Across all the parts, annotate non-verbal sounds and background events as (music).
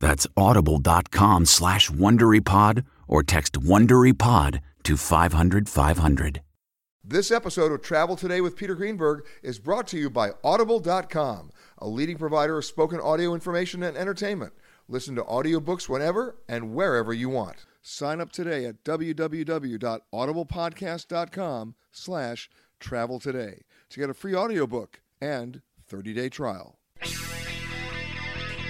That's audible.com slash WonderyPod or text WonderyPod to 500 500. This episode of Travel Today with Peter Greenberg is brought to you by Audible.com, a leading provider of spoken audio information and entertainment. Listen to audiobooks whenever and wherever you want. Sign up today at www.audiblepodcast.com slash travel today to get a free audiobook and 30-day trial.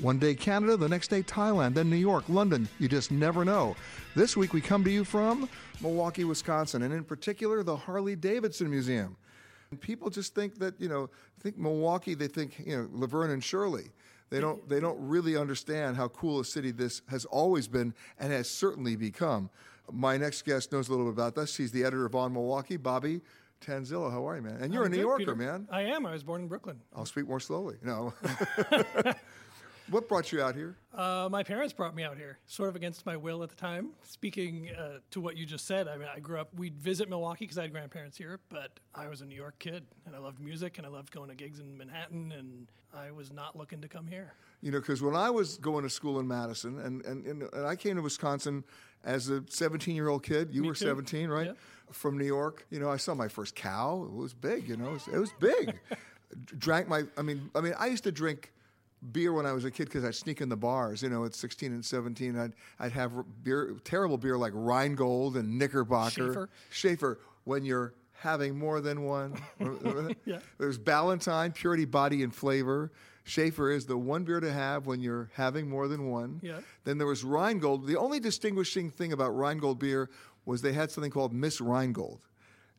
One day Canada, the next day Thailand, then New York, London. You just never know. This week we come to you from Milwaukee, Wisconsin, and in particular the Harley Davidson Museum. And people just think that, you know, think Milwaukee, they think, you know, Laverne and Shirley. They don't they don't really understand how cool a city this has always been and has certainly become. My next guest knows a little bit about this. He's the editor of On Milwaukee, Bobby Tanzilo. How are you, man? And you're I'm a New good, Yorker, Peter. man. I am. I was born in Brooklyn. I'll speak more slowly. No. (laughs) (laughs) what brought you out here? Uh, my parents brought me out here, sort of against my will at the time. Speaking uh, to what you just said, I mean, I grew up. We'd visit Milwaukee because I had grandparents here, but I was a New York kid, and I loved music, and I loved going to gigs in Manhattan, and I was not looking to come here. You know, because when I was going to school in Madison, and, and, and, and I came to Wisconsin as a 17 year old kid, you Me were too. 17, right? Yeah. From New York. You know, I saw my first cow. It was big, you know, it was, it was big. (laughs) Drank my, I mean, I mean, I used to drink beer when I was a kid because I'd sneak in the bars, you know, at 16 and 17. I'd, I'd have beer, terrible beer like Rheingold and Knickerbocker. Schaefer. Schaefer, when you're having more than one. (laughs) (laughs) Yeah. There's Ballantine, purity, body, and flavor. Schaefer is the one beer to have when you're having more than one. Yeah. Then there was Rheingold. The only distinguishing thing about Rheingold beer was they had something called Miss Rheingold,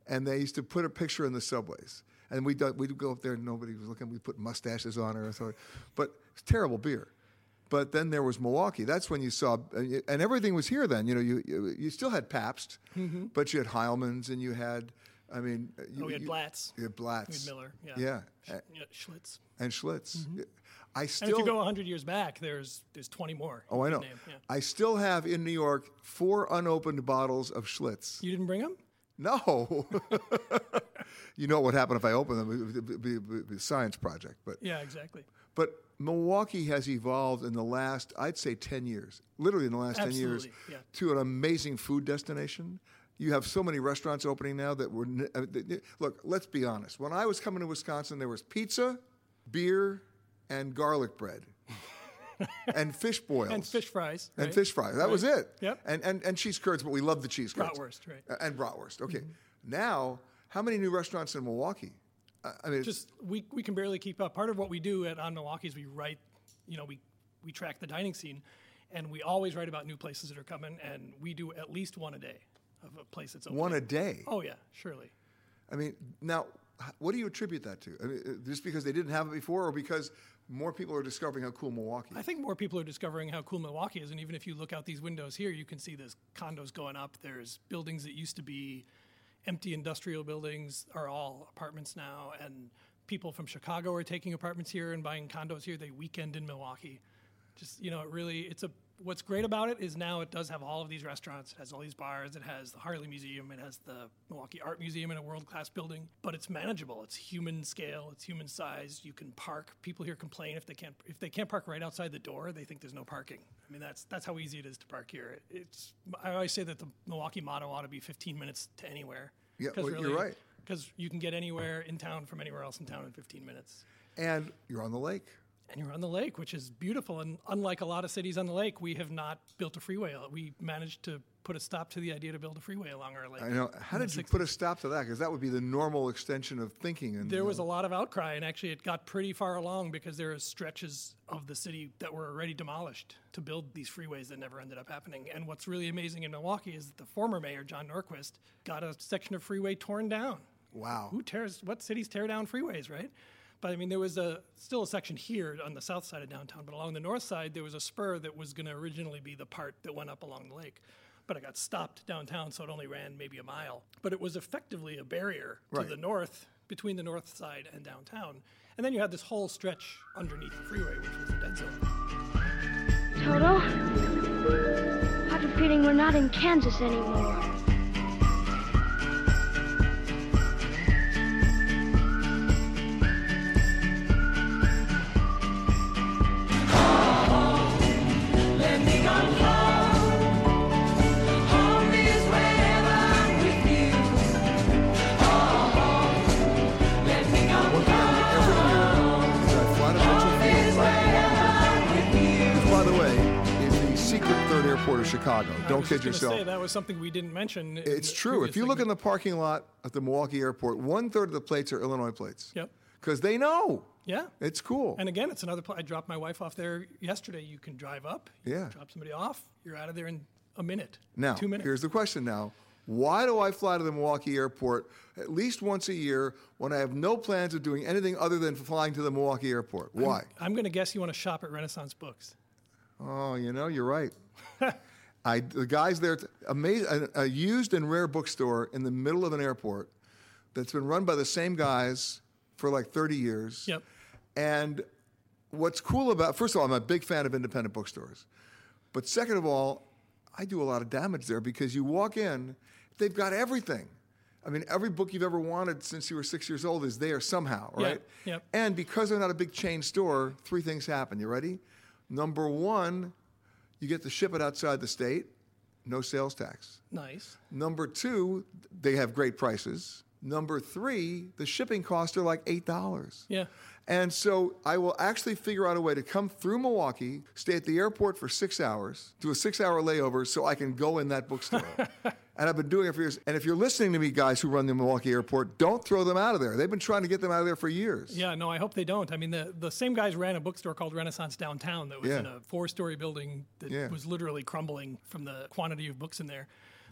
and they used to put a picture in the subways. And we'd, we'd go up there and nobody was looking. We'd put mustaches on her. So, but it's terrible beer. But then there was Milwaukee. That's when you saw, and everything was here then. You know, you you, you still had Pabst, but you had Heileman's and you had, I mean, you, Mm-hmm. Oh, we had you- Blatz. You had Blatz. We had Miller, yeah. Yeah. Sh- yeah, Schlitz. And Schlitz. I still. And if you go 100 years back, there's there's 20 more. oh, I know. yeah. I still have in New York four unopened bottles of Schlitz. You didn't bring them? No. (laughs) you know what would happen if I opened them? It would be, a science project. But Yeah, exactly. But Milwaukee has evolved in the last, I'd say, 10 years, literally in the last 10 years, yeah. to an amazing food destination. You have so many restaurants opening now that were. uh, Look, let's be honest. When I was coming to Wisconsin, there was pizza, beer, and garlic bread. And fish boils and fish fries. and right? fish fries. That was it. Yep. And and and cheese curds, but we love the cheese curds. Bratwurst, right. And bratwurst. Okay. Now, how many new restaurants in Milwaukee? Uh, I mean, just we, we can barely keep up. Part of what we do at On Milwaukee is we write, you know, we we track the dining scene, and we always write about new places that are coming, and we do at least one a day of a place that's opening. one a day. Oh yeah, surely. I mean, now, what do you attribute that to? I mean, uh, just because they didn't have it before, or because more people are discovering how cool Milwaukee? is. I think more people are discovering how cool Milwaukee is, and even if you look out these windows here, you can see there's condos going up. There's buildings that used to be empty industrial buildings are all apartments now, and people from Chicago are taking apartments here and buying condos here. They weekend in Milwaukee. Just you know, it really it's a. What's great about it is now it does have all of these restaurants. It has all these bars. It has the Harley Museum. It has the Milwaukee Art Museum in a world class building. But it's manageable. It's human scale. It's human size. You can park. People here complain if they can't if they can't park right outside the door. They think there's no parking. I mean that's that's how easy it is to park here. It's I always say that the Milwaukee motto ought to be 15 minutes to anywhere. Yeah, well, you're right. Because you can get anywhere in town from anywhere else in town in 15 minutes and you're on the lake. And you're on the lake, which is beautiful. And unlike a lot of cities on the lake, we have not built a freeway. We managed to put a stop to the idea to build a freeway along our lake. I know. How did you 60s. put a stop to that? Because that would be the normal extension of thinking. And There was uh, a lot of outcry, and actually, it got pretty far along because there are stretches of the city that were already demolished to build these freeways that never ended up happening. And what's really amazing in Milwaukee is that the former mayor, John Norquist, got a section of freeway torn down. wow. who tears what cities tear down freeways, right? But I mean, there was a still a section here on the south side of downtown, but along the north side there was a spur that was going to originally be the part that went up along the lake, but it got stopped downtown, so it only ran maybe a mile. But it was effectively a barrier to Right. the north between the north side and downtown, and then you had this whole stretch underneath the freeway, which was a dead zone. Toto? I have a feeling we're not in Kansas anymore. Airport of Chicago. Don't kid yourself. Say, that was something we didn't mention. It's true. If you look in the parking lot at the Milwaukee airport, one third of the plates are Illinois plates. Yep. Because they know. Yeah. It's cool. And again, it's another. Pl- I dropped my wife off there yesterday. You can drive up. Yeah. Drop somebody off. You're out of there in a minute. Now, two minutes. here's the question now. Why do I fly to the Milwaukee airport at least once a year when I have no plans of doing anything other than flying to the Milwaukee airport? Why? I'm going to guess you want to shop at Renaissance Books. Oh, you know, you're right. (laughs) I, the guys there, amazing, a, a used and rare bookstore in the middle of an airport that's been run by the same guys for like 30 years. Yep. And what's cool about, first of all, I'm a big fan of independent bookstores. But second of all, I do a lot of damage there because you walk in, they've got everything. I mean, every book you've ever wanted since you were six years old is there somehow, right? yep. And because they're not a big chain store, three things happen. You ready? Number one, you get to ship it outside the state, no sales tax. Nice. Number two, they have great prices. Number three, the shipping costs are like $8. Yeah. And so I will actually figure out a way to come through Milwaukee, stay at the airport for six hours, do a six hour layover so I can go in that bookstore. (laughs) and I've been doing it for years. And if you're listening to me, guys who run the Milwaukee airport, don't throw them out of there. They've been trying to get them out of there for years. Yeah. No, I hope they don't. I mean, the the same guys ran a bookstore called Renaissance downtown that was Yeah. in a four story building that Yeah. was literally crumbling from the quantity of books in there.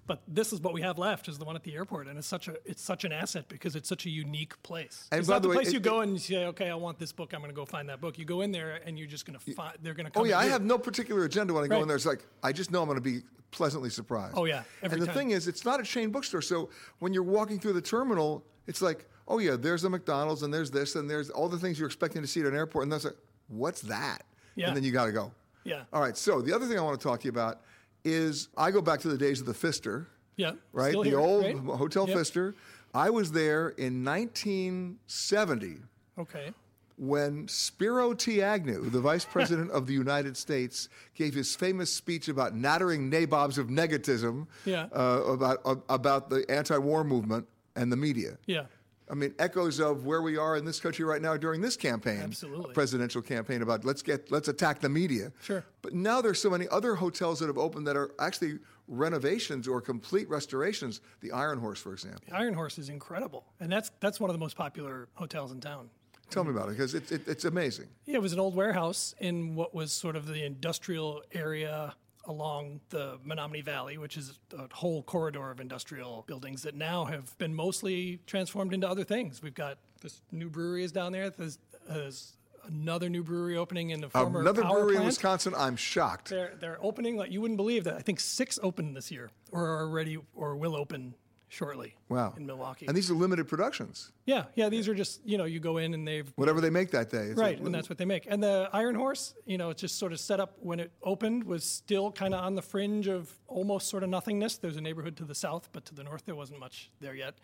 But this is what we have left is the one at the airport, and it's such a it's such an asset because it's such a unique place. And it's not the way, place it- you go and you say, okay, I want this book. I'm going to go find that book. You go in there and you're just going to find. They're going to oh, come. Oh, yeah. I have no particular agenda when I go in there. It's like, I just know I'm going to be pleasantly surprised. Oh, yeah, and the time. thing is, it's not a chain bookstore. So when you're walking through the terminal, it's like, oh, yeah, there's a McDonald's and there's this and there's all the things you're expecting to see at an airport. And that's like, what's that? Yeah. And then you got to go. Yeah. All right. So the other thing I want to talk to you about is I go back to the days of the Pfister, Yeah. right? the here, old right? Hotel Yep. Pfister. I was there in 1970 Okay. when Spiro T. Agnew, the Vice (laughs) President of the United States, gave his famous speech about nattering nabobs of negativism Yeah. uh, about, uh, about the anti war movement and the media. Yeah. I mean, echoes of where we are in this country right now during this campaign, Absolutely. presidential campaign about let's get let's attack the media. Sure. But now there's so many other hotels that have opened that are actually renovations or complete restorations. The Iron Horse, for example. The Iron Horse is incredible, and that's that's one of the most popular hotels in town. Tell me about it because it, it, it's amazing. Yeah, it was an old warehouse in what was sort of the industrial area along the Menomonee Valley, which is a whole corridor of industrial buildings that now have been mostly transformed into other things. We've got this new brewery is down there. There's, there's another new brewery opening in the former Another brewery in. Wisconsin. I'm shocked. They're they're opening like you wouldn't believe that. I think six opened this year, or are already, or will open shortly. Wow. In Milwaukee. And these are limited productions. yeah, yeah. These are just you know you go in and they've Whatever they make that day. It's right, a- and that's what they make. And the Iron Horse, you know, it's just sort of set up when it opened was still kind of on the fringe of almost sort of nothingness. There's a neighborhood to the south, but to the north there wasn't much there yet.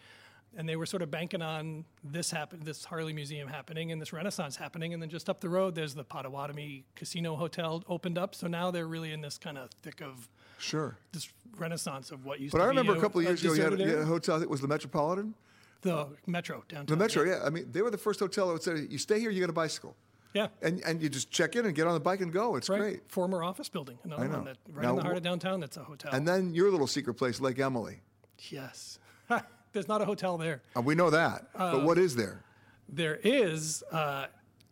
And they were sort of banking on this happen, this Harley Museum happening, and this Renaissance happening, and then just up the road there's the Potawatomi Casino Hotel opened up. So now they're really in this kind of thick of Sure. this renaissance of what used But to I be remember a couple of years ago, you had, you had a hotel. I it was the Metropolitan. the Metro downtown. The Metro, yeah. I mean, they were the first hotel that would say, "You stay here, you get a bicycle." Yeah. and and you just check in and get on the bike and go. It's Right. great. Former office building, another I know. one that right Now, in the heart of downtown. That's a hotel. And then your little secret place, Lake Emily. Yes. (laughs) There's not a hotel there. Uh, we know that, Uh, but what is there? There is uh,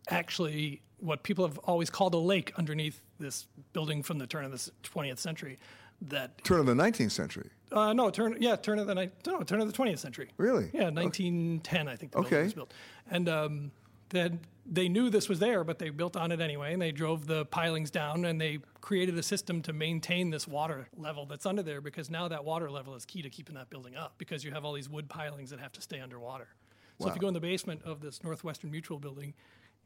actually what people have always called a lake underneath this building from the turn of the 20th century. That Turn of the 19th century. uh, no turn yeah turn of the ni- no turn of the 20th century. Really? Yeah, 1910 I think the Okay. building was built. And um, then they knew this was there, but they built on it anyway, and they drove the pilings down, and they created a system to maintain this water level that's under there, because now that water level is key to keeping that building up, because you have all these wood pilings that have to stay underwater. So if you go in the basement of this Northwestern Mutual building,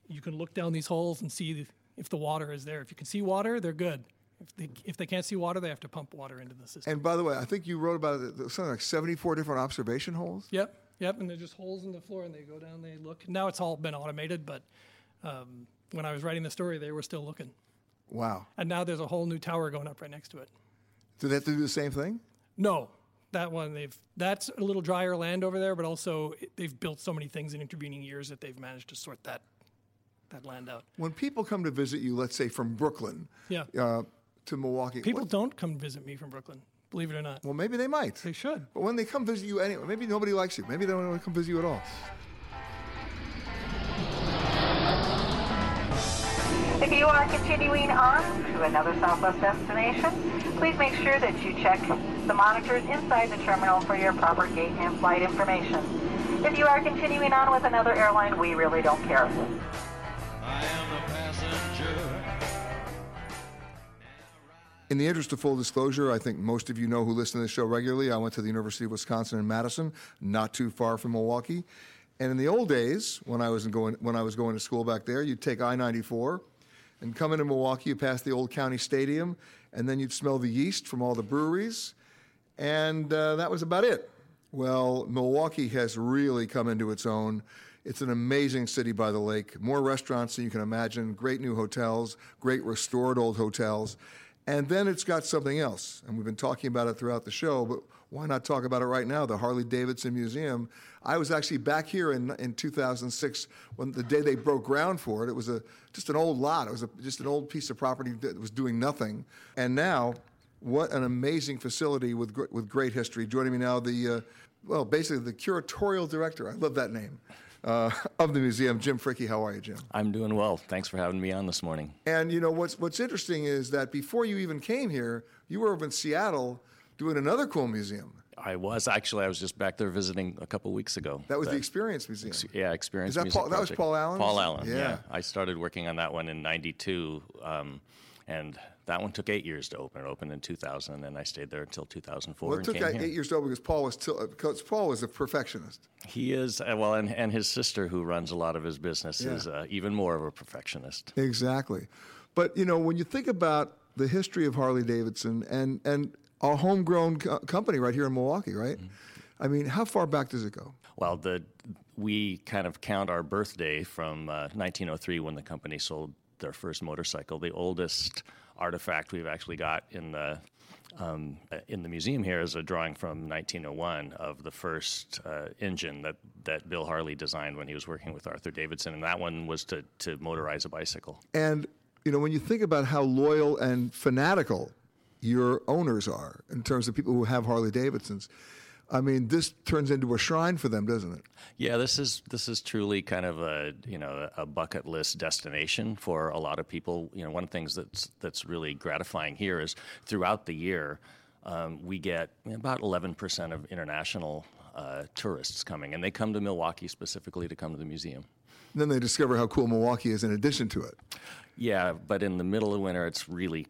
you can look down these holes and see if the water is there. If you can see water, they're good. If they, if they can't see water, they have to pump water into the system. And by the way, I think you wrote about it, something like 74 different observation holes. Yep, yep. And they're just holes in the floor, and they go down, they look. Now it's all been automated, but um, when I was writing the story, they were still looking. Wow. And now there's a whole new tower going up right next to it. Do they have to do the same thing? No, that one they've that's a little drier land over there, but also they've built so many things in intervening years that they've managed to sort that that land out. When people come to visit you, let's say from Brooklyn Yeah. uh, to Milwaukee, People what- don't come visit me from Brooklyn, believe it or not. well, maybe they might. They should. But when they come visit you anyway, maybe nobody likes you. Maybe they don't want to come visit you at all. If you are continuing on to another Southwest destination, please make sure that you check the monitors inside the terminal for your proper gate and flight information. If you are continuing on with another airline, we really don't care. In the interest of full disclosure, I think most of you know who listen to this show regularly. I went to the University of Wisconsin in Madison, not too far from Milwaukee. And in the old days, when I was going when I was going to school back there, you'd take I-94 and come into Milwaukee. You pass the old county stadium, and then you'd smell the yeast from all the breweries, and uh, that was about it. Well, Milwaukee has really come into its own. It's an amazing city by the lake. More restaurants than you can imagine. Great new hotels. Great restored old hotels. And then it's got something else, and we've been talking about it throughout the show, but why not talk about it right now? The Harley Davidson Museum. I was actually back here in, in 2006 when the day they broke ground for it. It was a just an old lot. It was a, just an old piece of property that was doing nothing. And now, what an amazing facility with with great history. Joining me now, the uh, well, basically the curatorial director. I love that name uh, (laughs) of the museum, Jim Fricke. How are you, Jim? I'm doing well. Thanks for having me on this morning. And you know what's what's interesting is that before you even came here, you were over in Seattle doing another cool museum. I was actually I was just back there visiting a couple weeks ago. That was the Experience Museum. yeah Experience. Is that Paul- that was Paul Allen's? Paul Allen. Yeah. Yeah. I started working on that one in '92, um, and that one took eight years to open. It opened in 2000, and I stayed there until 2004 Well, it and took uh, here. eight years to open because Paul was till, because Paul was a perfectionist. He is uh, well, and, and his sister, who runs a lot of his business, Yeah. is uh, even more of a perfectionist. Exactly. But you know, when you think about the history of Harley Davidson and and a homegrown co- company right here in Milwaukee, right? I mean, how far back does it go? Well, the we kind of count our birthday from uh, 1903 when the company sold their first motorcycle. The oldest artifact we've actually got in the um, in the museum here is a drawing from 1901 of the first uh, engine that, that Bill Harley designed when he was working with Arthur Davidson, and that one was to, to motorize a bicycle. And you know, when you think about how loyal and fanatical your owners are in terms of people who have Harley Davidsons, I mean, this turns into a shrine for them, doesn't it? Yeah, this is this is truly kind of a you know a bucket list destination for a lot of people. You know, one of the things that's that's really gratifying here is throughout the year um, we get about 11% of international uh, tourists coming, and they come to Milwaukee specifically to come to the museum. And then they discover how cool Milwaukee is in addition to it. Yeah, but in the middle of winter, it's really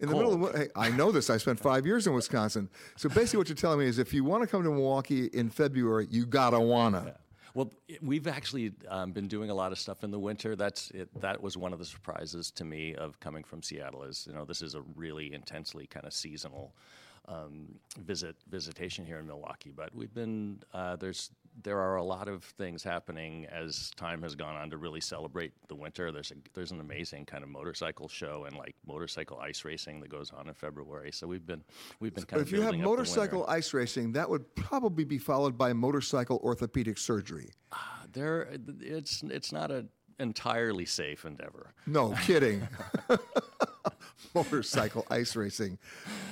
in the middle of hey, I know this. I spent five years in Wisconsin. So basically, what you're telling me is, if you want to come to Milwaukee in February, you gotta wanna. Yeah. Well, we've actually um, been doing a lot of stuff in the winter. That's it, that was one of the surprises to me of coming from Seattle. Is you know this is a really intensely kind of seasonal um, visit visitation here in Milwaukee. But we've been uh, there's there are a lot of things happening as time has gone on to really celebrate the winter. There's a, there's an amazing kind of motorcycle show and like motorcycle ice racing that goes on in February. So we've been we've been kind of. If you have motorcycle ice racing, that would probably be followed by motorcycle orthopedic surgery. Uh, there, it's it's not an entirely safe endeavor. No kidding. (laughs) (laughs) motorcycle ice racing.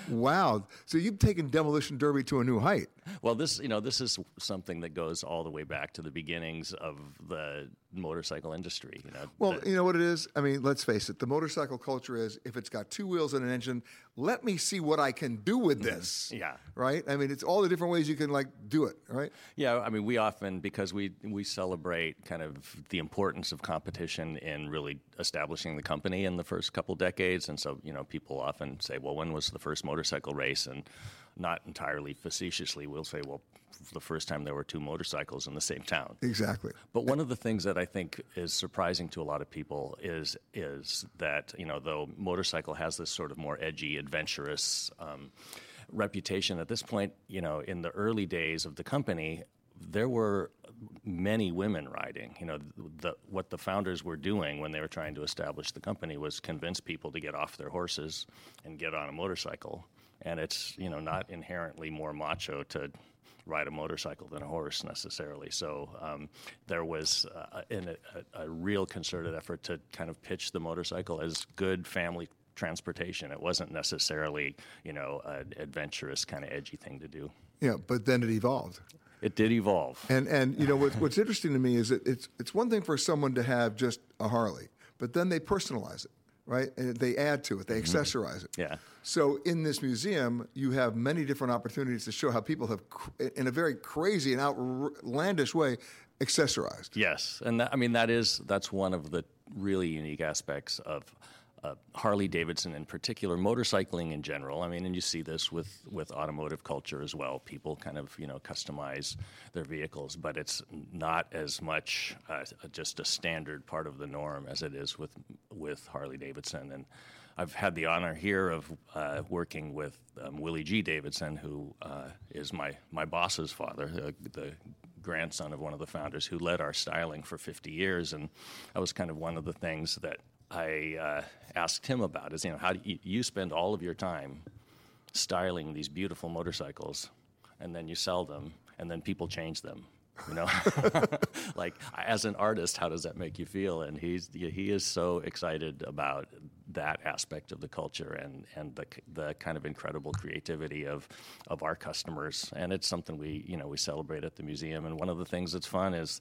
Wow. So you've taken demolition derby to a new height. Well, this you know this is something that goes all the way back to the beginnings of the motorcycle industry. You know. Well, the, you know what it is. I mean, let's face it. The motorcycle culture is if it's got two wheels and an engine, let me see what I can do with mm-hmm. this. Yeah. Right. I mean, it's all the different ways you can like do it. Right. Yeah. I mean, we often because we we celebrate kind of the importance of competition in really establishing the company in the first couple decades, and so you know people often say, well, when was the first motorcycle race? And not entirely facetiously, we'll say, well, the first time there were two motorcycles in the same town. Exactly. But one of the things that I think is surprising to a lot of people is is that you know though motorcycle has this sort of more edgy, adventurous um, reputation at this point, you know, in the early days of the company, there were many women riding. You know, the, what the founders were doing when they were trying to establish the company was convince people to get off their horses and get on a motorcycle. And it's you know not inherently more macho to ride a motorcycle than a horse necessarily. So um, there was uh, a, a, real concerted effort to kind of pitch the motorcycle as good family transportation. It wasn't necessarily, you know, an adventurous kind of edgy thing to do. Yeah, but then it evolved. It did evolve. And and you know what, what's interesting to me is that it's it's one thing for someone to have just a Harley, but then they personalize it right? And they add to it, they mm-hmm. accessorize it. Yeah. So in this museum, you have many different opportunities to show how people have, in a very crazy and outlandish way, accessorized. Yes, and that, I mean that is that's one of the really unique aspects of uh, Harley Davidson in particular, motorcycling in general. I mean, and you see this with, with automotive culture as well. People kind of you know customize their vehicles, but it's not as much uh, just a standard part of the norm as it is with with Harley Davidson. And I've had the honor here of uh, working with um, Willie G. Davidson, who uh, is my my boss's father, the grandson of one of the founders who led our styling for 50 years, and that was kind of one of the things that I uh, asked him about is, you know, how do you, you spend all of your time styling these beautiful motorcycles, and then you sell them, and then people change them. You know, (laughs) like as an artist, how does that make you feel? And he's he is so excited about that aspect of the culture and and the the kind of incredible creativity of of our customers. And it's something we you know we celebrate at the museum. And one of the things that's fun is,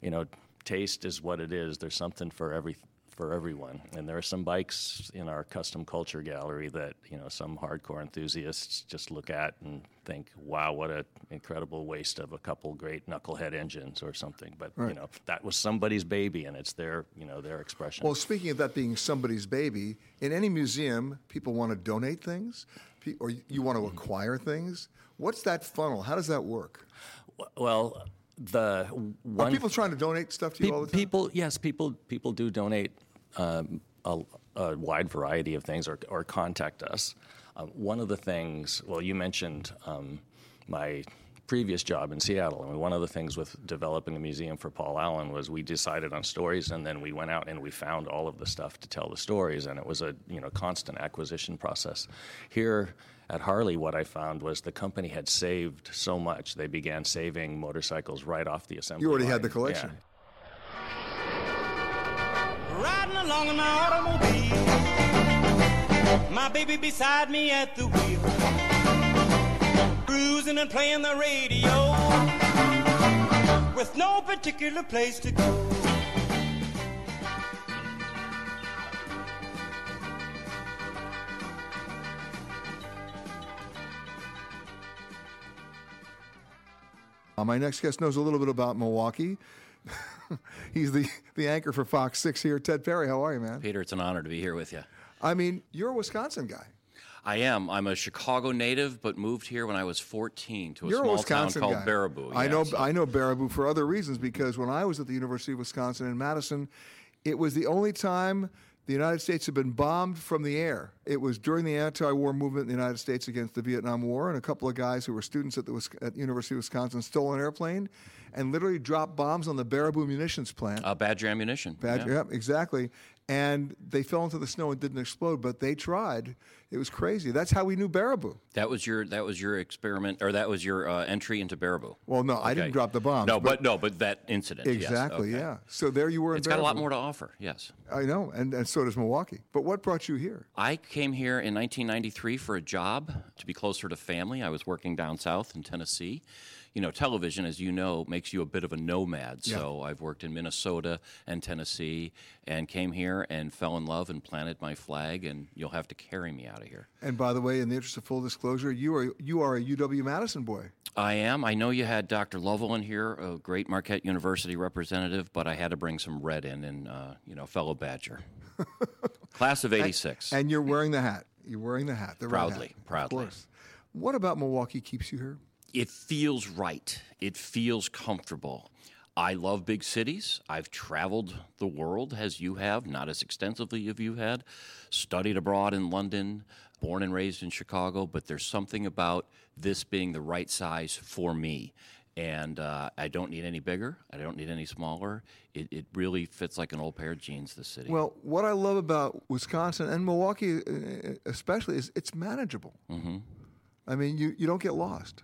you know, taste is what it is. There's something for every for everyone. And there are some bikes in our custom culture gallery that you know some hardcore enthusiasts just look at and think, "Wow, what an incredible waste of a couple great knucklehead engines or something." But right. you know that was somebody's baby, and it's their you know their expression. Well, speaking of that being somebody's baby, in any museum, people want to donate things, or you want to acquire things. What's that funnel? How does that work? Well the one Are people trying to donate stuff to you pe- all the time? People, yes, people people do donate um, a, a, wide variety of things or, or contact us. Um, one of the things, well, you mentioned um, my previous job in Seattle. I mean, one of the things with developing a museum for Paul Allen was we decided on stories, and then we went out and we found all of the stuff to tell the stories, and it was a you know constant acquisition process. Here at Harley, what I found was the company had saved so much. They began saving motorcycles right off the assembly. Line. You already line. had the collection. Yeah. Riding along in my automobile, my baby beside me at the wheel, cruising and playing the radio, with no particular place to go. Uh, my next guest knows a little bit about Milwaukee. (laughs) He's the, the anchor for Fox 6 here. Ted Perry, how are you, man? Peter, it's an honor to be here with you. I mean, you're a Wisconsin guy. I am. I'm a Chicago native, but moved here when I was 14 to a You're small a town called guy. Baraboo. I know. yes. I know Baraboo for other reasons because when I was at the University of Wisconsin in Madison, it was the only time the United States had been bombed from the air. It was during the anti-war movement in the United States against the Vietnam War, and a couple of guys who were students at the at University of Wisconsin stole an airplane and literally dropped bombs on the Baraboo munitions plant. Uh, Badger ammunition. Badger, yeah. yeah. exactly. And they fell into the snow and didn't explode, but they tried. It was crazy. That's how we knew Baraboo. That was your that was your experiment, or that was your uh, entry into Baraboo. Well, no, I didn't drop the bomb. No, but, no, but that incident. yes, exactly, okay. yeah. So there you were. It's got a lot more to offer. Yes. I know, and, and so does Milwaukee. But what brought you here? I came here in 1993 for a job to be closer to family. I was working down south in Tennessee. You know, television, as you know, makes you a bit of a nomad. So I've worked in Minnesota and Tennessee and came here and fell in love and planted my flag, and you'll have to carry me out of here. And by the way, in the interest of full disclosure, you are you are a UW Madison boy. I am. I know you had Dr. Lovell in here, a great Marquette University representative, but I had to bring some red in, and uh, you know, fellow Badger, (laughs) class of '86. And you're wearing the hat. You're wearing the hat. The Proudly, hat, proudly. Of course. What about Milwaukee keeps you here? It feels right. It feels comfortable. I love big cities. I've traveled the world as you have, not as extensively as you have had. Studied abroad in London, born and raised in Chicago, but there's something about this being the right size for me. And uh, I don't need any bigger. I don't need any smaller. It, it really fits like an old pair of jeans, the city. Well, what I love about Wisconsin and Milwaukee, uh, especially, is it's manageable. Mm-hmm. I mean, you, you don't get lost.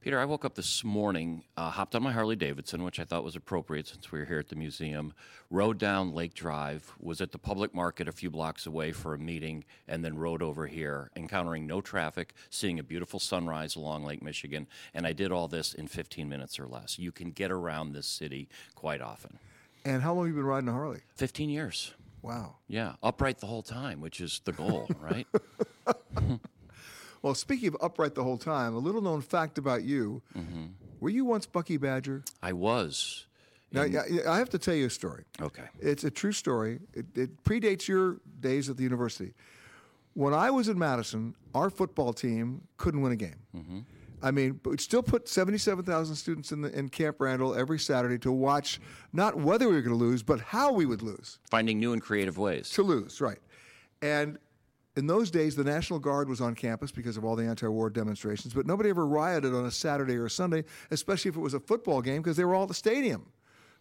Peter, I woke up this morning, uh, hopped on my Harley Davidson, which I thought was appropriate since we were here at the museum, rode down Lake Drive, was at the public market a few blocks away for a meeting, and then rode over here, encountering no traffic, seeing a beautiful sunrise along Lake Michigan. And I did all this in 15 minutes or less. You can get around this city quite often. And how long have you been riding a Harley? 15 years. Wow. Yeah, upright the whole time, which is the goal, right? (laughs) (laughs) Well, speaking of upright the whole time, a little known fact about you: mm-hmm. were you once Bucky Badger? I was. Now, I I have to tell you a story. Okay. It's a true story. It, it predates your days at the university. When I was in Madison, our football team couldn't win a game. Mm-hmm. I mean, but we'd still put 77,000 students in, the, in Camp Randall every Saturday to watch not whether we were going to lose, but how we would lose. Finding new and creative ways. To lose, right. And in those days, the National Guard was on campus because of all the anti war demonstrations, but nobody ever rioted on a Saturday or a Sunday, especially if it was a football game because they were all at the stadium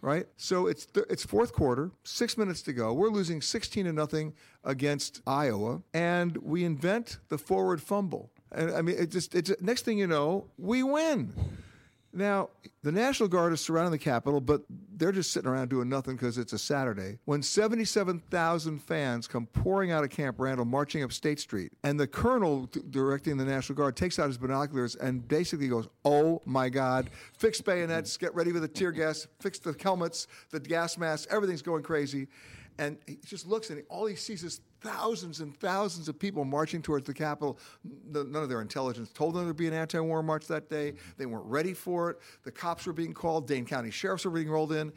right? So it's th- it's fourth quarter, six minutes to go. We're losing 16 to nothing against Iowa, and we invent the forward fumble. And I mean, it just it's next thing you know, we win. Now, the National Guard is surrounding the Capitol, but they're just sitting around doing nothing because it's a Saturday. When 77,000 fans come pouring out of Camp Randall, marching up State Street, and the colonel d- directing the National Guard takes out his binoculars and basically goes, Oh my God, fix bayonets, get ready for the tear gas, fix the helmets, the gas masks, everything's going crazy. And he just looks and all he sees is thousands and thousands of people marching towards the Capitol. None of their intelligence told them there'd be an anti war march that day. They weren't ready for it. The cops were being called, Dane County sheriffs were being rolled in.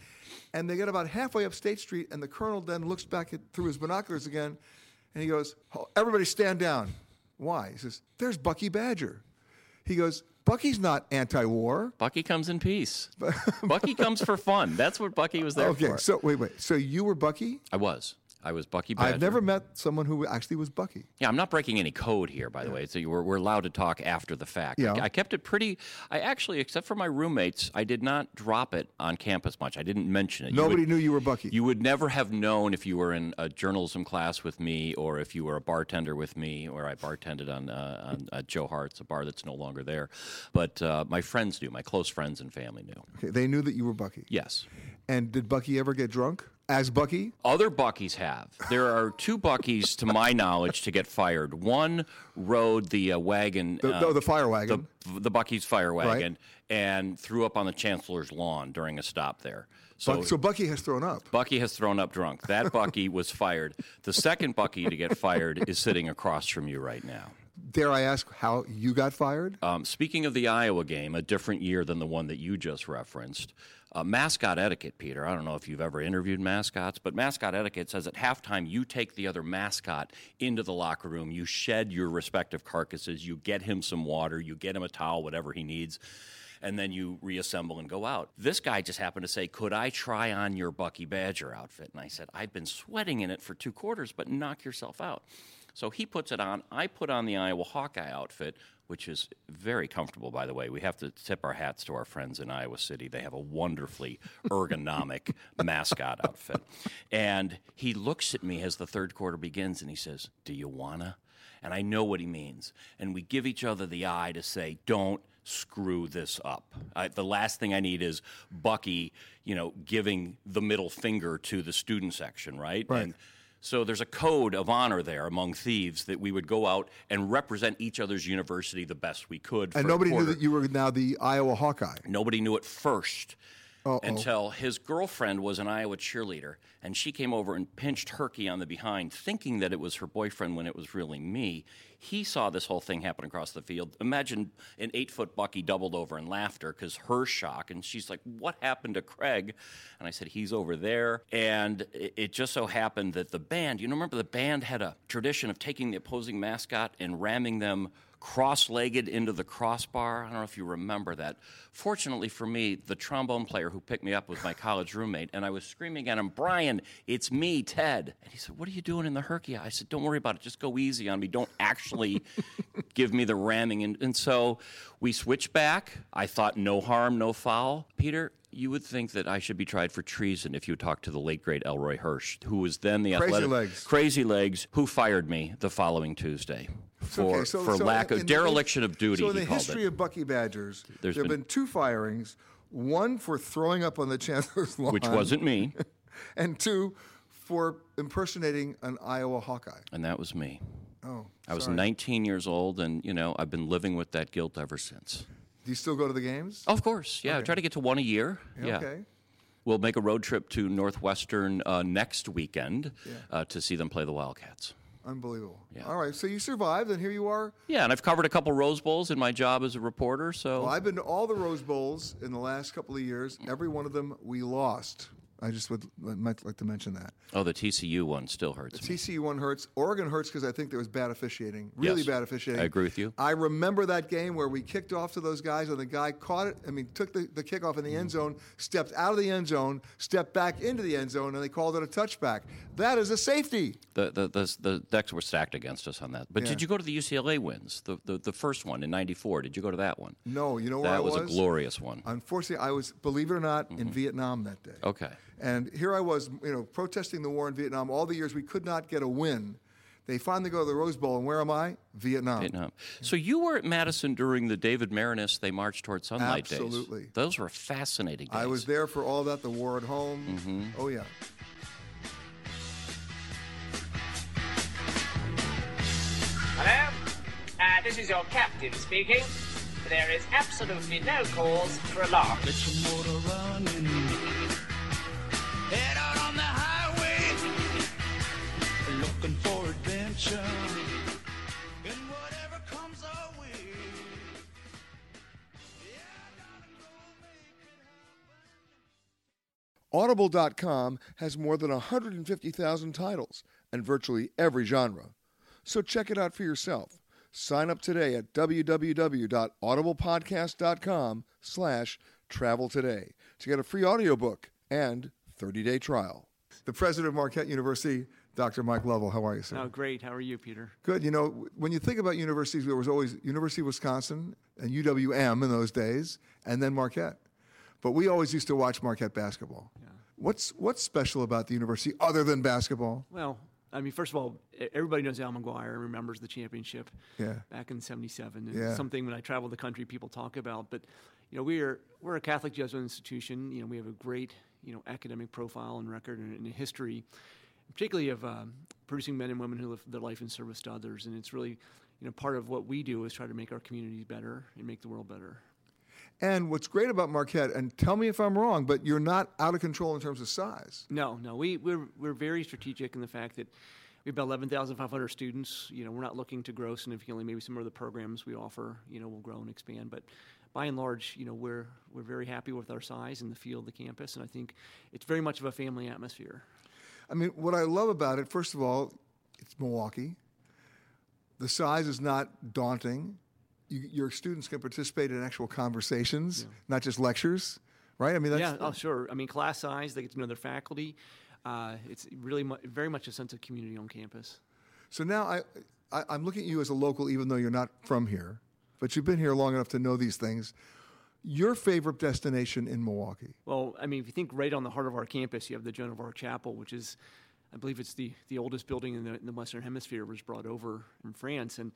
And they get about halfway up State Street, and the colonel then looks back at, through his binoculars again, and he goes, "Oh, Everybody stand down. Why? He says, There's Bucky Badger. He goes, Bucky's not anti war. Bucky comes in peace. (laughs) Bucky comes for fun. That's what Bucky was there Okay, for. Okay, so wait, wait. So you were Bucky? I was. I was Bucky Badger. I've never met someone who actually was Bucky. Yeah, I'm not breaking any code here, by the way. So we're, we're allowed to talk after the fact. Yeah. I kept it pretty. I actually, except for my roommates, I did not drop it on campus much. I didn't mention it. You Nobody would- knew you were Bucky. You would never have known if you were in a journalism class with me, or if you were a bartender with me, or I bartended on, uh, on uh, Joe Hart's, a bar that's no longer there. But uh, my friends knew. My close friends and family knew. Okay, they knew that you were Bucky. Yes. And did Bucky ever get drunk as Bucky? Other Buckies have. There are two Buckies, to my knowledge, to get fired. One rode the uh, wagon. The- uh, no, the fire wagon. The, the Bucky's fire wagon, and threw up on the Chancellor's lawn during a stop there. So, Buck- so Bucky has thrown up. Bucky has thrown up drunk. That Bucky was fired. The second Bucky to get fired is sitting across from you right now. Dare I ask how you got fired? Um, speaking of the Iowa game, a different year than the one that you just referenced. Uh, mascot etiquette, Peter. I don't know if you've ever interviewed mascots, but mascot etiquette says at halftime you take the other mascot into the locker room, you shed your respective carcasses, you get him some water, you get him a towel, whatever he needs, and then you reassemble and go out. This guy just happened to say, Could I try on your Bucky Badger outfit? And I said, I've been sweating in it for two quarters, but knock yourself out. So he puts it on. I put on the Iowa Hawkeye outfit, which is very comfortable, by the way. We have to tip our hats to our friends in Iowa City. They have a wonderfully (laughs) ergonomic mascot outfit. And he looks at me as the third quarter begins and he says, Do you wanna? And I know what he means. And we give each other the eye to say, Don't screw this up. I, the last thing I need is Bucky, you know, giving the middle finger to the student section, right? Right. And so there's a code of honor there among thieves that we would go out and represent each other's university the best we could. And nobody knew that you were now the Iowa Hawkeye. Nobody knew it first Uh-oh. until his girlfriend was an Iowa cheerleader, and she came over and pinched Herky on the behind, thinking that it was her boyfriend when it was really me. He saw this whole thing happen across the field. Imagine an eight foot Bucky doubled over in laughter because her shock, and she's like, "What happened to Craig?" And I said, "He's over there." And it, it just so happened that the band, you know, remember the band had a tradition of taking the opposing mascot and ramming them cross-legged into the crossbar. I don't know if you remember that. Fortunately for me, the trombone player who picked me up was my college roommate, and I was screaming at him, "Brian, it's me, Ted." And he said, "What are you doing in the herky?" I said, "Don't worry about it. Just go easy on me. Don't actually (laughs) give me the ramming." And, and so we switched back. I thought, no harm, no foul. Peter, you would think that I should be tried for treason if you talked to the late great Elroy Hirsch, who was then the Crazy athletic Legs. Crazy Legs, who fired me the following Tuesday for Okay, so- for so lack of the- dereliction of duty. So in he the history it. of Bucky Badgers, There's there have been- been two firings: one for throwing up on the (laughs) Chancellor's lawn, which wasn't me, (laughs) and two for impersonating an Iowa Hawkeye. and that was me. Oh, I was sorry. 19 years old, and you know I've been living with that guilt ever since. Do you still go to the games? Of course, yeah. I try to get to one a year. Yeah. Okay. We'll make a road trip to Northwestern uh, next weekend uh, to see them play the Wildcats. Unbelievable. Yeah. All right, so you survived, and here you are. Yeah, and I've covered a couple Rose Bowls in my job as a reporter. So Well, I've been to all the Rose Bowls in the last couple of years. Every one of them we lost. I just would might like to mention that. oh, the TCU one still hurts me. TCU one hurts. Oregon hurts because I think there was bad officiating. Really Yes, bad officiating. I agree with you. I remember that game where we kicked off to those guys, and the guy caught it. I mean, took the, the kickoff in the end zone, stepped out of the end zone, stepped back into the end zone, and they called it a touchback. That is a safety. The, the, the, the decks were stacked against us on that. But Yeah. did you go to the UCLA wins? The, the, the first one in 94. Did you go to that one? No, you know where that I was, was? a glorious one. Unfortunately, I was, believe it or not, in mm-hmm. Vietnam that day. Okay. And here I was, you know, protesting the war in Vietnam. All the years we could not get a win. They finally go to the Rose Bowl, and where am I? Vietnam. Vietnam. So you were at Madison during the David Maraniss They March Toward Sunlight days. Absolutely. Those were fascinating days. I was there for all that, the war at home. Oh, yeah. Hello? Uh, this is your captain speaking. There is absolutely no cause for alarm. Head out on the highway. Looking for adventure. Audible.com has more than 150,000 titles and virtually every genre. So check it out for yourself. Sign up today at www.audiblepodcast.com slash travel today to get a free audiobook and 30-day trial. The president of Marquette University, Dr. Mike Lovell. How are you, sir? Oh, great. How are you, Peter? Good. You know, when you think about universities, there was always University of Wisconsin and UWM in those days, and then Marquette. But we always used to watch Marquette basketball. What's what's special about the university other than basketball? Well, I mean, first of all, everybody knows Al McGuire and remembers the championship Yeah. back in '77. And Yeah. something when I travel the country, people talk about. But you know, we're we're a Catholic Jesuit institution. You know, we have a great you know academic profile and record and, and history, particularly of um, producing men and women who live their life in service to others. And it's really you know part of what we do is try to make our communities better and make the world better. And what's great about Marquette, and tell me if I'm wrong, but you're not out of control in terms of size. No, no, we we're we're very strategic in the fact that we have about 11,500 students. You know, we're not looking to grow significantly. Maybe some of the programs we offer, you know, will grow and expand. But by and large, you know, we're we're very happy with our size and the feel of the campus, and I think it's very much of a family atmosphere. I mean, what I love about it, first of all, it's Milwaukee. The size is not daunting. You, your students can participate in actual conversations, not just lectures, right? I mean, that's yeah, oh sure. I mean, class size, they get to know their faculty. Uh, it's really mu- very much a sense of community on campus. So now I, I, I'm looking at you as a local, even though you're not from here, but you've been here long enough to know these things. Your favorite destination in Milwaukee? Well, I mean, if you think right on the heart of our campus, you have the Joan of Arc Chapel, which is, I believe, it's the, the oldest building in the, in the Western Hemisphere. Was brought over from France, and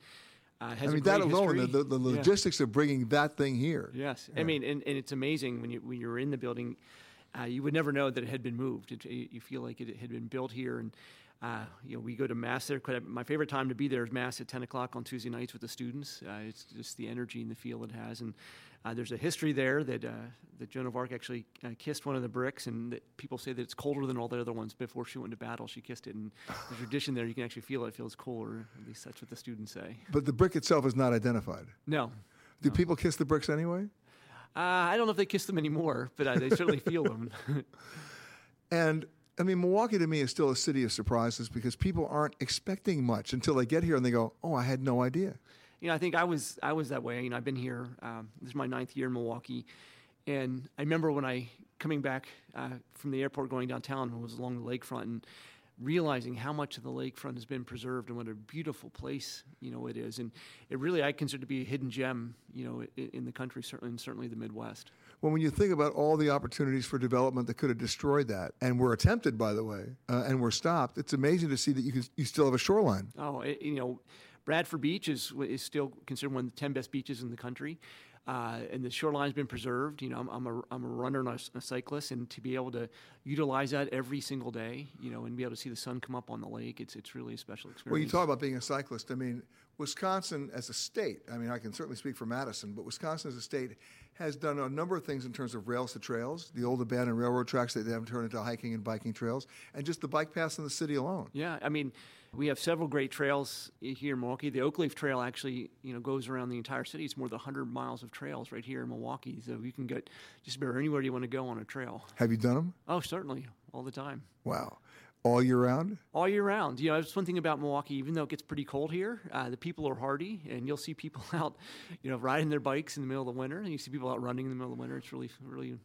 uh, has I a mean, that alone, the, the, the Yeah. logistics of bringing that thing here. Yes, Yeah. I mean, and, and it's amazing when you when you're in the building, uh, you would never know that it had been moved. It, you you feel like it had been built here, and uh, you know we go to mass there. My favorite time to be there is mass at 10 o'clock on Tuesday nights with the students. Uh, it's just the energy and the feel it has, and uh, there's a history there that uh, that Joan of Arc actually uh, kissed one of the bricks, and that people say that it's colder than all the other ones. Before she went to battle, she kissed it, and the tradition there, you can actually feel it. It feels cooler. At least that's what the students say. But the brick itself is not identified. No. Do people kiss the bricks anyway? Uh, I don't know if they kiss them anymore, but uh, they certainly feel them. (laughs) And I mean, Milwaukee to me is still a city of surprises because people aren't expecting much until they get here and they go, "Oh, I had no idea." You know, I think I was I was that way. You know, I've been here. Um, this is my ninth year in Milwaukee, and I remember when I coming back uh, from the airport going downtown was along the lakefront and realizing how much of the lakefront has been preserved and what a beautiful place you know it is, and it really I consider to be a hidden gem. You know, in, in the country, certainly, and certainly the Midwest. Well, when you think about all the opportunities for development that could have destroyed that, and were attempted, by the way, uh, and were stopped, it's amazing to see that you can, you still have a shoreline. Oh, it, you know, Bradford Beach is is still considered one of the ten best beaches in the country, uh, and the shoreline's been preserved. You know, I'm, I'm a I'm a runner and a cyclist, and to be able to utilize that every single day, you know, and be able to see the sun come up on the lake, it's it's really a special experience. Well, you talk about being a cyclist. I mean, Wisconsin as a state, I mean, I can certainly speak for Madison, but Wisconsin as a state has done a number of things in terms of rails to trails, the old abandoned railroad tracks that they haven't turned into hiking and biking trails, and just the bike paths in the city alone. Yeah, I mean, we have several great trails here in Milwaukee. The Oak Leaf Trail actually, you know, goes around the entire city. It's more than 100 miles of trails right here in Milwaukee, so you can get just about anywhere you want to go on a trail. Have you done them? Oh, certainly, all the time. Wow. All year round? all year round. You know, that's one thing about Milwaukee. Even though it gets pretty cold here, uh, the people are hardy, and you'll see people (laughs) out, you know, riding their bikes in the middle of the winter, and you see people out running in the middle of the winter. It's really, really.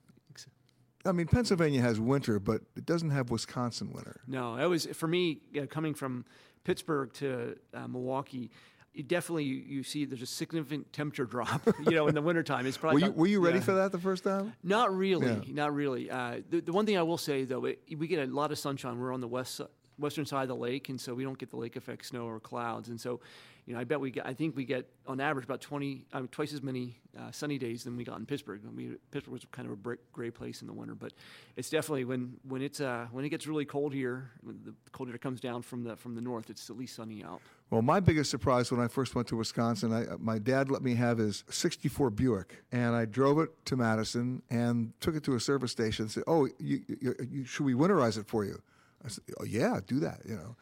I mean, Pennsylvania has winter, but it doesn't have Wisconsin winter. No, it was for me uh, coming from Pittsburgh to uh, Milwaukee. You definitely you, you see there's a significant temperature drop. (laughs) You know, in the wintertime, it's probably Were you, about- were you ready yeah. for that the first time? Not really, Yeah. not really. Uh, the, the one thing I will say though, it, we get a lot of sunshine. We're on the west western side of the lake, and so we don't get the lake effect snow or clouds. And so, you know, I bet we get. I think we get on average about twenty, I mean, twice as many uh, sunny days than we got in Pittsburgh. I mean, Pittsburgh was kind of a brick gray place in the winter, but it's definitely when when it's uh, when it gets really cold here, when the cold air comes down from the from the north. It's at least sunny out. Well, my biggest surprise when I first went to Wisconsin, I, my dad let me have his 64 Buick, and I drove it to Madison and took it to a service station and said, "Oh, you, you, you, should we winterize it for you?" I said, "Oh yeah, do that." You know,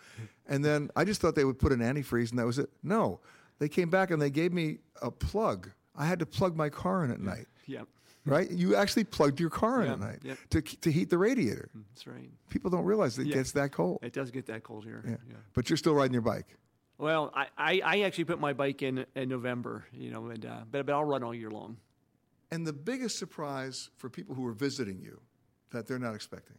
and then I just thought they would put an antifreeze and that was it. No, they came back and they gave me a plug. I had to plug my car in at night. Yeah. Right? You actually plugged your car in Yeah, at night yep. to to heat the radiator. Mm, that's right. People don't realize it Yeah. gets that cold. It does get that cold here. Yeah. yeah. But you're still riding your bike. Well, I, I, I actually put my bike in in November, you know, and uh, but but I'll run all year long. And the biggest surprise for people who are visiting you that they're not expecting.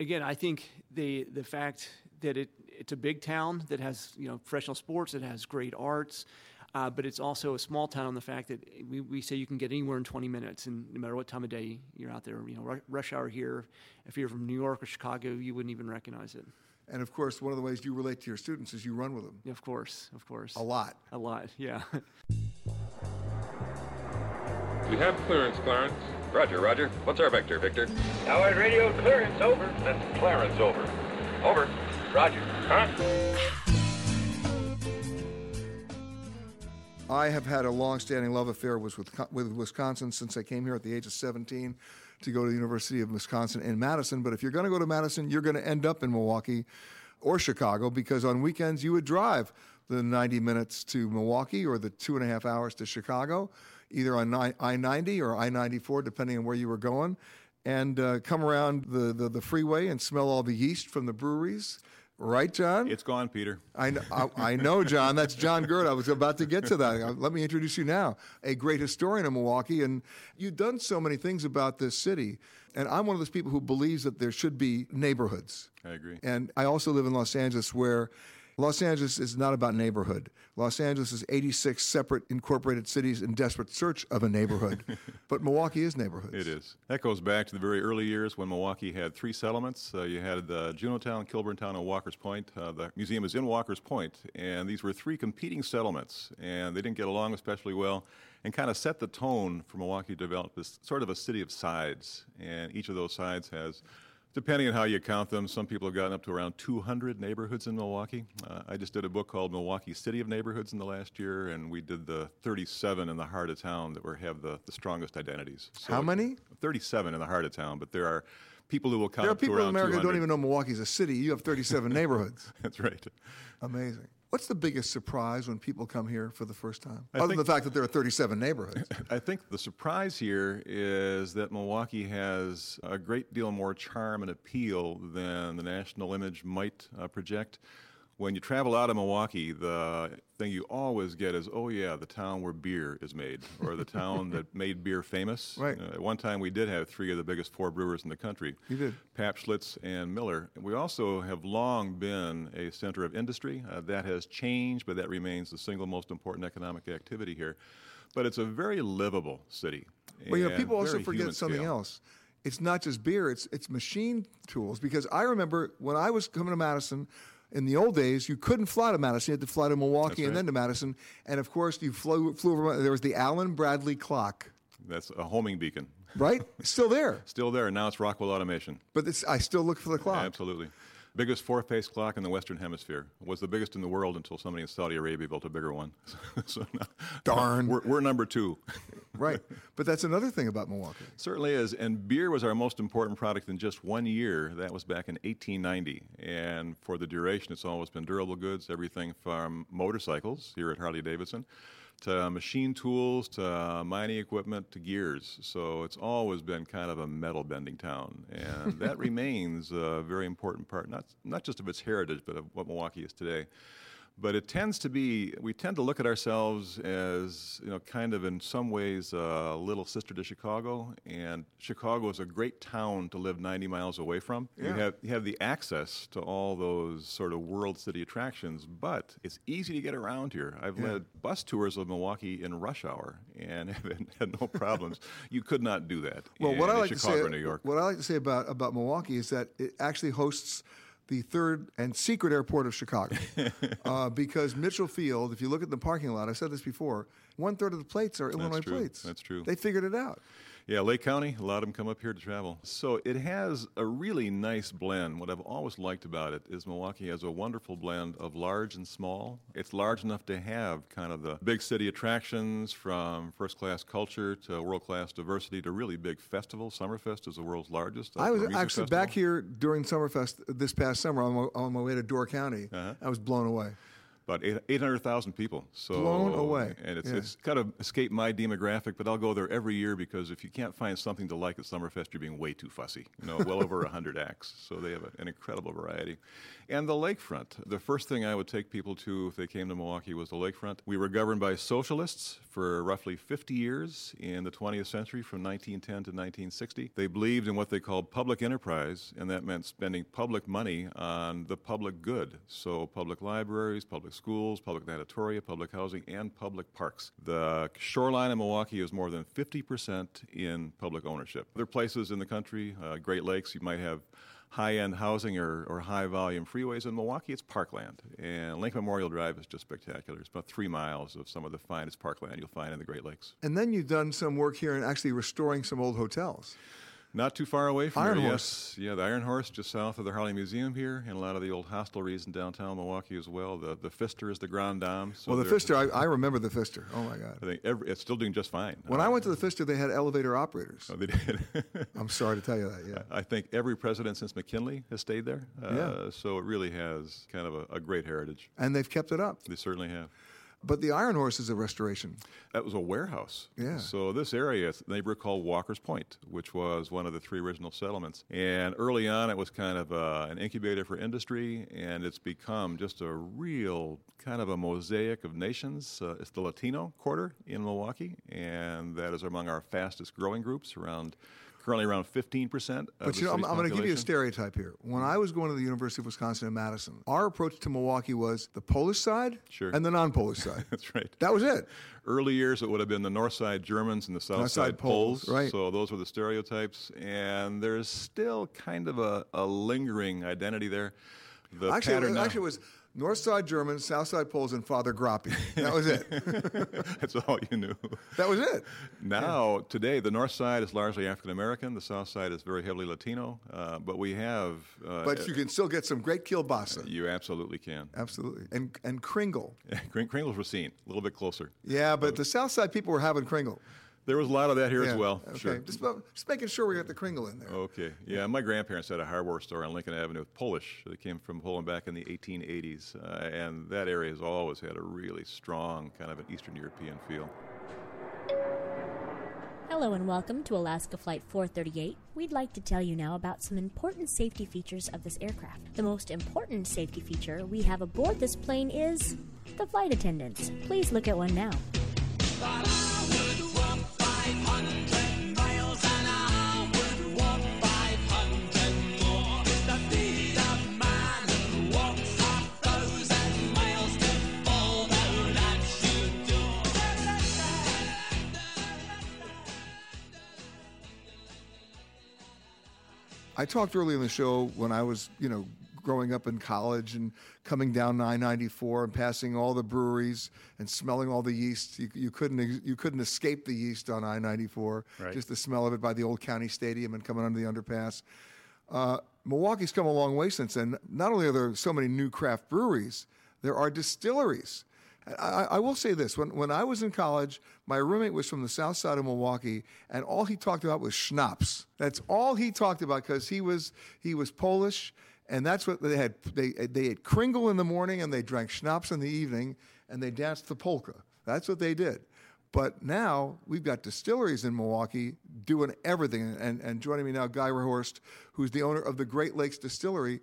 again, I think the the fact that it it's a big town that has you know professional sports, it has great arts, uh, but it's also a small town the fact that we, we say you can get anywhere in 20 minutes, and no matter what time of day you're out there, you know, rush hour here, if you're from New York or Chicago, you wouldn't even recognize it. And of course, one of the ways you relate to your students is you run with them. Of course, of course. A lot. A lot, yeah. (laughs) We have clearance, Clarence. Roger, Roger. What's our vector, Victor? Howard radio clearance over. That's Clarence over. Over. Roger. Huh? I have had a long-standing love affair with, with, with Wisconsin since I came here at the age of 17 to go to the University of Wisconsin in Madison. But if you're going to go to Madison, you're going to end up in Milwaukee or Chicago because on weekends you would drive the 90 minutes to Milwaukee or the two and a half hours to Chicago, either on I 90 or I 94, depending on where you were going, and uh, come around the, the, the freeway and smell all the yeast from the breweries. Right, John? It's gone, Peter. I know, I, I know, John. That's John Gurda. I was about to get to that. Uh, Let me introduce you now, a great historian of Milwaukee. And you've done so many things about this city. And I'm one of those people who believes that there should be neighborhoods. I agree. And I also live in Los Angeles where Los Angeles is not about neighborhood. Los Angeles is 86 separate incorporated cities in desperate search of a neighborhood. (laughs) but Milwaukee is neighborhoods. It is. That goes back to the very early years when Milwaukee had three settlements. Uh, you had the uh, Juneautown, Kilbourntown, and Walker's Point. Uh, the museum is in Walker's Point, and these were three competing settlements, and they didn't get along especially well, and kind of set the tone for Milwaukee to develop this sort of a city of sides. And each of those sides has Depending on how you count them, some people have gotten up to around 200 neighborhoods in Milwaukee. Uh, I just did a book called Milwaukee City of Neighborhoods in the last year, and we did the 37 in the heart of town that were, have the, the strongest identities. So How many? 37 in the heart of town, but there are people who will count There are people in America who don't even know Milwaukee's a city. You have 37 (laughs) neighborhoods. That's right. Amazing. What's the biggest surprise when people come here for the first time? I Other think- than the fact that there are 37 neighborhoods. (laughs) I think the surprise here is that Milwaukee has a great deal more charm and appeal than the national image might uh, project. When you travel out of Milwaukee, the thing you always get is, oh, yeah, the town where beer is made, or the town that (laughs) made beer famous. Right. Uh, at one time, we did have three of the biggest four brewers in the country You did. Pabst Schlitz and Miller. We also have long been a center of industry. Uh, that has changed, but that remains the single most important economic activity here. But it's a very livable city. Well, you know, people also forget something scale. else. It's not just beer; it's it's machine tools. Because I remember when I was coming to Madison. In the old days, you couldn't fly to Madison. You had to fly to Milwaukee That's and then to Madison. And of course, you flew, flew over. There was the Allen Bradley clock, That's a homing beacon. right? Still there. (laughs) Still there. Now it's Rockwell Automation. But it's, I still look for the clock. Absolutely. Biggest four-phase clock in the Western Hemisphere. Was the biggest in the world until somebody in Saudi Arabia built a bigger one. (laughs) so now, Darn. We're, we're number two. (laughs) Right. But that's another thing about Milwaukee. Certainly is. And beer was our most important product in just one year. That was back in 1890. And for the duration, it's always been durable goods, everything from motorcycles here at Harley Davidson to machine tools to mining equipment to gears. So it's always been kind of a metal bending town. And that (laughs) remains a very important part, not, not just of its heritage, but of what Milwaukee is today. But it tends to be, we tend to look at ourselves as, you know, kind of in some ways a little sister to Chicago. And Chicago is a great town to live 90 miles away from. You, have, you have the access to all those sort of world city attractions, but it's easy to get around here. I've Yeah. led bus tours of Milwaukee in rush hour and (laughs) had no problems. you could not do that Well, in, what I like Chicago to or say, New York. what I like to say about about Milwaukee is that it actually hosts the third and secret airport of Chicago, (laughs) uh, because Mitchell Field. If you look at the parking lot, I said this before. One third of the plates are Illinois true. plates. That's true. They figured it out. Yeah, Lake County, a lot of them come up here to travel. So it has a really nice blend. What I've always liked about it is Milwaukee has a wonderful blend of large and small. It's large enough to have kind of the big city attractions from first class culture to world class diversity to really big festivals. Summerfest is the world's largest. I was actually festival. back here during Summerfest this past summer on my, on my way to Door County. Uh-huh. I was blown away. About 800,000 people. So Blown away. And it's, Yeah. it's kind of escaped my demographic, but I'll go there every year because if you can't find something to like at Summerfest, you're being way too fussy. You know, well over 100 acts. So they have a, an incredible variety. And the lakefront. The first thing I would take people to if they came to Milwaukee was the lakefront. We were governed by socialists for roughly 50 years in the 20th century from 1910 to 1960. They believed in what they called public enterprise, and that meant spending public money on the public good. So public libraries, public schools, public sanatoria, public housing, and public parks. The shoreline of Milwaukee is more than 50% in public ownership. Other places in the country, uh, Great Lakes, you might have high-end housing or, or high-volume freeways. In Milwaukee, it's parkland, and Lake Memorial Drive is just spectacular. It's about three miles of some of the finest parkland you'll find in the Great Lakes. And then you've done some work here in actually restoring some old hotels. Not too far away from Iron here, Horse. yes. Yeah, the Iron Horse, just south of the Harley Museum here, and a lot of the old hostelries in downtown Milwaukee as well. The the Pfister is the Grand Dame. so well, the they're- I, I remember the Pfister. Oh my God! I think every, it's still doing just fine. When I went to the Pfister, they had elevator operators. Oh, they did. (laughs) I'm sorry to tell you that. Yeah. I think every president since McKinley has stayed there. Uh, Yeah. So it really has kind of a, a great heritage. And they've kept it up. They certainly have. But the Iron Horse is a restoration. That was a warehouse. Yeah. So this area, a neighborhood called Walker's Point, which was one of the three original settlements. And early on, it was kind of uh, an incubator for industry, and it's become just a real kind of a mosaic of nations. Uh, it's the Latino quarter in Milwaukee, and that is among our fastest growing groups, around currently around 15 percent. But you know, I'm, I'm going to give you a stereotype here. When I was going to the University of Wisconsin in Madison, our approach to Milwaukee was the Polish side Sure. and the non-Polish (laughs) side. That's right. That was it. Early years, it would have been the North Side Germans and the South, North Side Poles, right. So those were the stereotypes, and there's still kind of a, a lingering identity there. The actually, pattern it, actually, it was North Side Germans, South Side Poles, and Father Groppi. That was it. (laughs) That's all you knew. that was it. Now, today, the North Side is largely African American. The South Side is very heavily Latino. Uh, but we have. Uh, But you can still get some great kielbasa. You absolutely can. Absolutely. And and Kringle. (laughs) Kring- Kringles were seen a little bit closer. Yeah, but the South Side people were having Kringle. There was a lot of that here Yeah, as well. Okay. Sure. Just, just making sure we got the Kringle in there. Okay. Yeah, my grandparents had a hardware store on Lincoln Avenue with Polish. They came from Poland back in the 1880s, uh, and that area has always had a really strong kind of an Eastern European feel. Hello and welcome to Alaska Flight 438. We'd like to tell you now about some important safety features of this aircraft. The most important safety feature we have aboard this plane is the flight attendants. Please look at one now. I talked earlier in the show when I was, you know, growing up in college and coming down 994 and passing all the breweries and smelling all the yeast. You, you couldn't you couldn't escape the yeast on I-94. Right. Just the smell of it by the old county stadium and coming under the underpass. Uh, Milwaukee's come a long way since then. Not only are there so many new craft breweries, there are distilleries. I, I will say this: when when I was in college, my roommate was from the south side of Milwaukee, and all he talked about was schnapps. That's all he talked about because he was he was Polish, and that's what they had. They they ate Kringle in the morning, and they drank schnapps in the evening, and they danced the polka. That's what they did. But now we've got distilleries in Milwaukee doing everything. And, and joining me now, Guy Rehorst, who's the owner of the Great Lakes Distillery.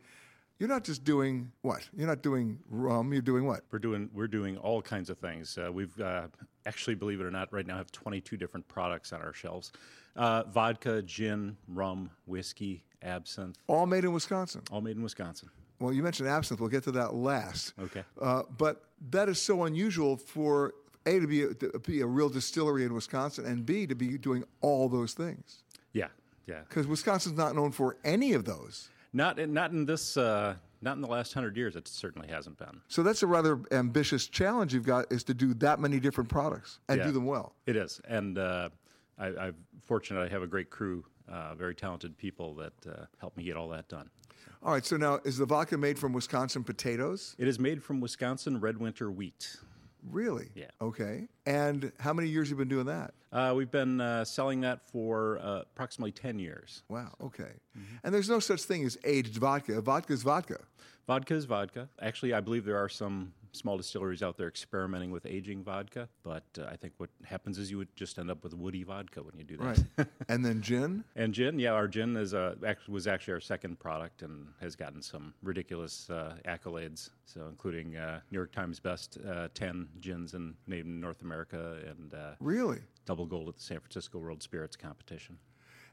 You're not just doing what? You're not doing rum. You're doing what? We're doing we're doing all kinds of things. Uh, we've uh, actually, believe it or not, right now have 22 different products on our shelves: uh, vodka, gin, rum, whiskey, absinthe. All made in Wisconsin. All made in Wisconsin. Well, you mentioned absinthe. We'll get to that last. Okay. Uh, but that is so unusual for A, to be a, to be a real distillery in Wisconsin, and B, to be doing all those things. Yeah, yeah. Because Wisconsin's not known for any of those. Not in, not in this. Uh, not in the last hundred years. It certainly hasn't been. So that's a rather ambitious challenge you've got is to do that many different products and Yeah. do them well. It is, and uh, I, I'm fortunate. I have a great crew, uh, very talented people that uh, help me get all that done. All right, so now is the vodka made from Wisconsin potatoes? It is made from Wisconsin red winter wheat. Really? Yeah. Okay. And how many years you've been doing that? Uh, we've been uh, selling that for uh, approximately 10 years. Wow. Okay. And there's no such thing as aged vodka. Vodka is vodka. Vodka is vodka. Actually, I believe there are some small distilleries out there experimenting with aging vodka, but uh, I think what happens is you would just end up with woody vodka when you do that. Right. (laughs) and then gin? And gin, yeah, our gin is a, was actually our second product and has gotten some ridiculous uh, accolades. So, including uh, New York Times Best uh, 10 gins in, named in North America and uh, Really? double gold at the San Francisco World Spirits Competition.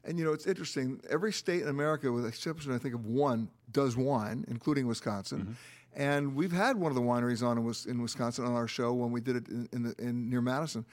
And you know, it's interesting. Every state in America, with the exception, I think, of one, does wine, including Wisconsin. Mm-hmm. And we've had one of the wineries on in, in Wisconsin on our show when we did it in, in, the, in near Madison.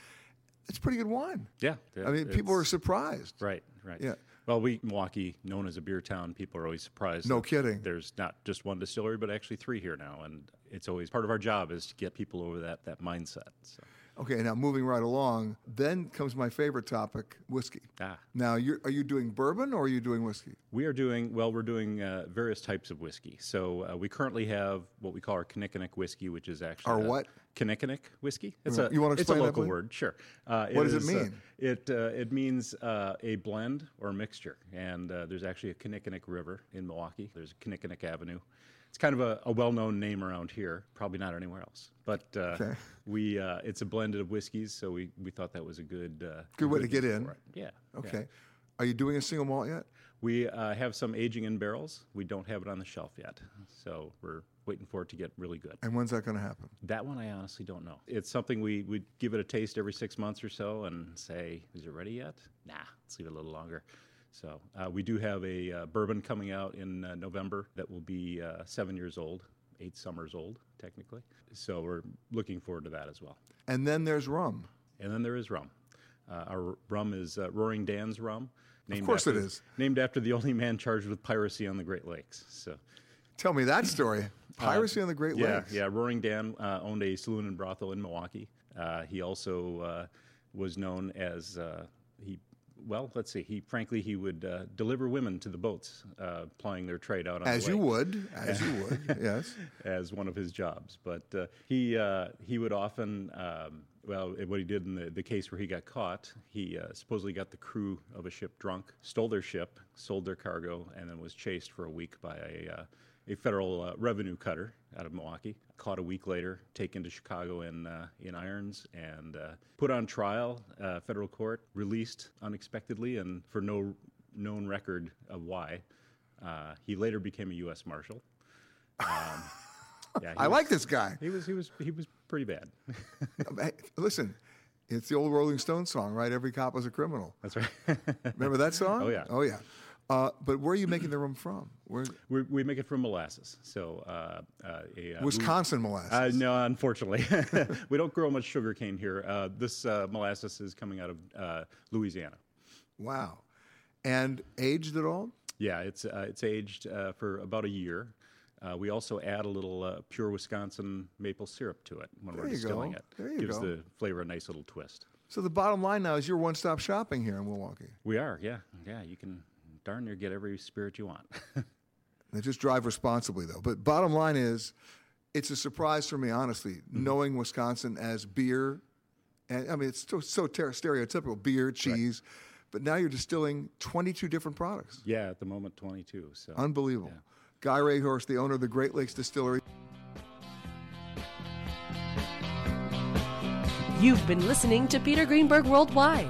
It's pretty good wine. Yeah. I mean, people are surprised. Right, right. Yeah. Well, we Milwaukee, known as a beer town, people are always surprised. No kidding. There's not just one distillery, but actually three here now, and it's always part of our job is to get people over that that mindset. So. Okay, now moving right along, then comes my favorite topic: whiskey. Ah. Now, you're, are you doing bourbon or are you doing whiskey? We are doing well. We're doing uh, various types of whiskey. So uh, we currently have what we call our Kinnickinnic whiskey, which is actually Our what? Kinnickinnic whiskey. It's You a you wanna it's a explain that, local word. Sure. Uh, What does it is, uh, mean? it uh, it means uh, a blend or a mixture. And uh, there's actually a Kinnickinnic River in Milwaukee. There's a Kinnickinnic Avenue. It's kind of a, a well-known name around here. Probably not anywhere else. But uh, Okay. we uh, it's a blended of whiskeys, so we, we thought that was a good uh, Good way to get in. Yeah. yeah. Okay. Are you doing a single malt yet? We uh, have some aging in barrels. We don't have it on the shelf yet, so we're waiting for it to get really good. And when's that going to happen? That one I honestly don't know. It's something we we give it a taste every six months or so and say, is it ready yet? Nah, let's leave it a little longer. So uh, we do have a uh, bourbon coming out in uh, November that will be uh, seven years old, eight summers old technically. So we're looking forward to that as well. And then there's rum. And then there is rum. Uh, our rum is uh, Roaring Dan's rum. Named of course after, it is. Named after the only man charged with piracy on the Great Lakes. So, Tell me that story. Piracy on the Great yeah, Lakes. Yeah, Roaring Dan uh, owned a saloon and brothel in Milwaukee. Uh, he also uh, was known as uh, he. Well, let's see. He frankly he would uh, deliver women to the boats, uh, plying their trade out on the As you would, as you (laughs) would, yes. as one of his jobs. But uh, he uh, he would often, um, well, what he did in the, the case where he got caught, he uh, supposedly got the crew of a ship drunk, stole their ship, sold their cargo, and then was chased for a week by a uh, a federal uh, revenue cutter out of Milwaukee. Caught a week later, taken to Chicago in uh, in irons, and uh, put on trial, uh, federal court, released unexpectedly, and for no known record of why. Uh, he later became a U.S. Marshal. Um, yeah, (laughs) I was- like this guy. He was he was he was pretty bad. (laughs) Listen, it's the old Rolling Stones song, right? Every cop is a criminal. That's right. (laughs) Remember that song? Oh, yeah. Oh yeah. Uh, but where are you making the rum from? Where? (clears throat) we we make it from molasses. So uh, uh, a, uh, Wisconsin we- molasses. Uh, no, unfortunately, (laughs) we don't grow much sugar cane here. Uh, this uh, molasses is coming out of uh, Louisiana. Wow. And aged at all? Yeah, it's uh, it's aged uh, for about a year. Uh, we also add a little uh, pure Wisconsin maple syrup to it when There we're distilling go. it. There you Gives go. the flavor a nice little twist. So the bottom line now is you're one-stop shopping here in Milwaukee. We are, yeah, yeah. You can darn near get every spirit you want. (laughs) They just drive responsibly, though. But bottom line is, it's a surprise for me, honestly, Mm-hmm. knowing Wisconsin as beer, and I mean it's so, so ter- stereotypical beer, cheese, but now you're distilling 22 different products. yeah, at the moment, twenty-two. So Unbelievable. Guy Rehorst, the owner of the Great Lakes Distillery. You've been listening to Peter Greenberg Worldwide.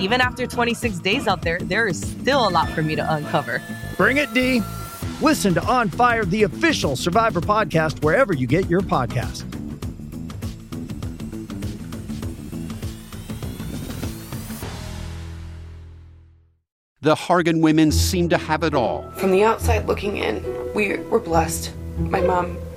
even after 26 days out there, there is still a lot for me to uncover. Bring it, Dee. Listen to On Fire, the official Survivor podcast, wherever you get your podcast. The Hargan women seem to have it all. From the outside looking in, we were blessed. My mom